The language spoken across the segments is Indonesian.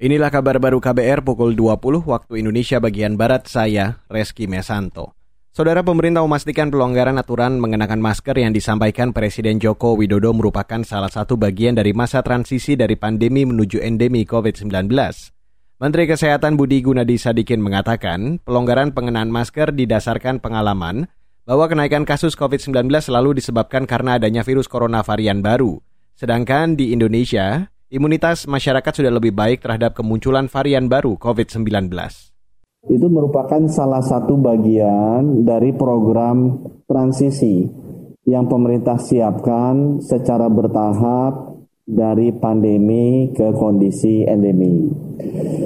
Inilah kabar baru KBR pukul 20 waktu Indonesia bagian Barat, saya Reski Mesanto. Saudara pemerintah memastikan pelonggaran aturan mengenakan masker yang disampaikan Presiden Joko Widodo merupakan salah satu bagian dari masa transisi dari pandemi menuju endemi COVID-19. Menteri Kesehatan Budi Gunadi Sadikin mengatakan, pelonggaran pengenaan masker didasarkan pengalaman bahwa kenaikan kasus COVID-19 selalu disebabkan karena adanya virus corona varian baru. Sedangkan di Indonesia, imunitas masyarakat sudah lebih baik terhadap kemunculan varian baru COVID-19. Itu merupakan salah satu bagian dari program transisi yang pemerintah siapkan secara bertahap dari pandemi ke kondisi endemi.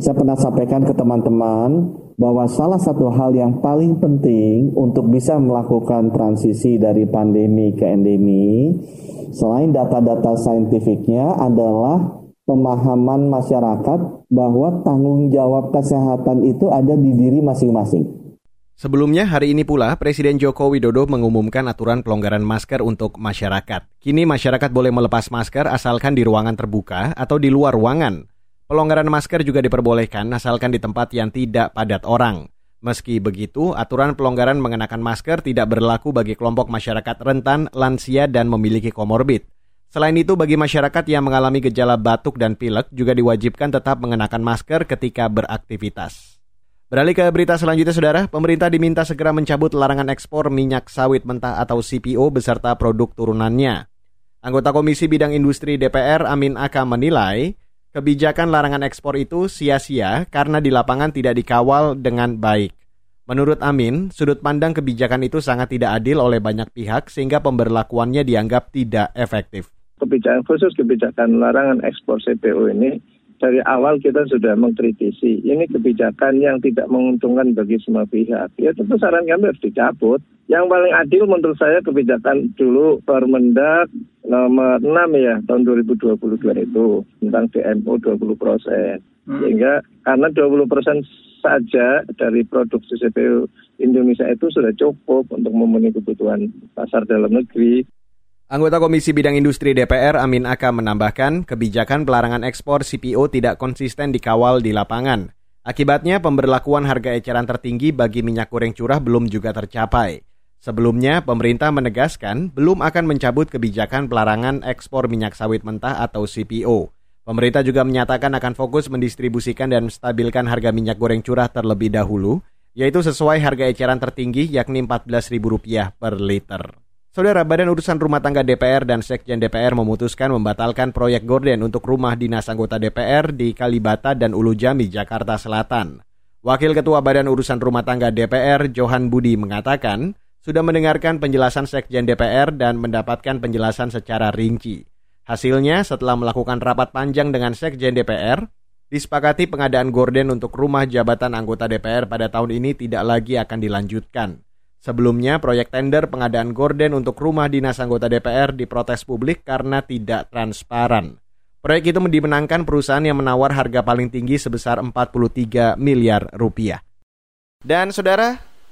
Saya pernah sampaikan ke teman-teman bahwa salah satu hal yang paling penting untuk bisa melakukan transisi dari pandemi ke endemi selain data-data saintifiknya adalah pemahaman masyarakat bahwa tanggung jawab kesehatan itu ada di diri masing-masing. Sebelumnya hari ini pula Presiden Joko Widodo mengumumkan aturan pelonggaran masker untuk masyarakat. Kini masyarakat boleh melepas masker asalkan di ruangan terbuka atau di luar ruangan. Pelonggaran masker juga diperbolehkan asalkan di tempat yang tidak padat orang. Meski begitu, aturan pelonggaran mengenakan masker tidak berlaku bagi kelompok masyarakat rentan, lansia, dan memiliki komorbid. Selain itu, bagi masyarakat yang mengalami gejala batuk dan pilek juga diwajibkan tetap mengenakan masker ketika beraktivitas. Beralih ke berita selanjutnya, Saudara. Pemerintah diminta segera mencabut larangan ekspor minyak sawit mentah atau CPO beserta produk turunannya. Anggota Komisi Bidang Industri DPR Amin Aka menilai, Kebijakan larangan ekspor itu sia-sia karena di lapangan tidak dikawal dengan baik. Menurut Amin, sudut pandang kebijakan itu sangat tidak adil oleh banyak pihak sehingga pemberlakuannya dianggap tidak efektif. Kebijakan khusus kebijakan larangan ekspor CPO ini dari awal kita sudah mengkritisi ini kebijakan yang tidak menguntungkan bagi semua pihak. Ya tentu saran kami harus dicabut. Yang paling adil menurut saya kebijakan dulu Permendak nomor 6 ya tahun 2022 itu tentang DMO 20 persen. Hmm. Sehingga karena 20 persen saja dari produksi CPU Indonesia itu sudah cukup untuk memenuhi kebutuhan pasar dalam negeri. Anggota Komisi Bidang Industri DPR Amin Aka menambahkan, kebijakan pelarangan ekspor CPO tidak konsisten dikawal di lapangan. Akibatnya pemberlakuan harga eceran tertinggi bagi minyak goreng curah belum juga tercapai. Sebelumnya, pemerintah menegaskan belum akan mencabut kebijakan pelarangan ekspor minyak sawit mentah atau CPO. Pemerintah juga menyatakan akan fokus mendistribusikan dan menstabilkan harga minyak goreng curah terlebih dahulu, yaitu sesuai harga eceran tertinggi yakni Rp14.000 per liter. Saudara Badan Urusan Rumah Tangga DPR dan Sekjen DPR memutuskan membatalkan proyek gorden untuk rumah dinas anggota DPR di Kalibata dan Ulu Jami, Jakarta Selatan. Wakil Ketua Badan Urusan Rumah Tangga DPR, Johan Budi, mengatakan sudah mendengarkan penjelasan Sekjen DPR dan mendapatkan penjelasan secara rinci. Hasilnya, setelah melakukan rapat panjang dengan Sekjen DPR, disepakati pengadaan gorden untuk rumah jabatan anggota DPR pada tahun ini tidak lagi akan dilanjutkan. Sebelumnya, proyek tender pengadaan gorden untuk rumah dinas anggota DPR diprotes publik karena tidak transparan. Proyek itu dimenangkan perusahaan yang menawar harga paling tinggi sebesar 43 miliar rupiah. Dan saudara,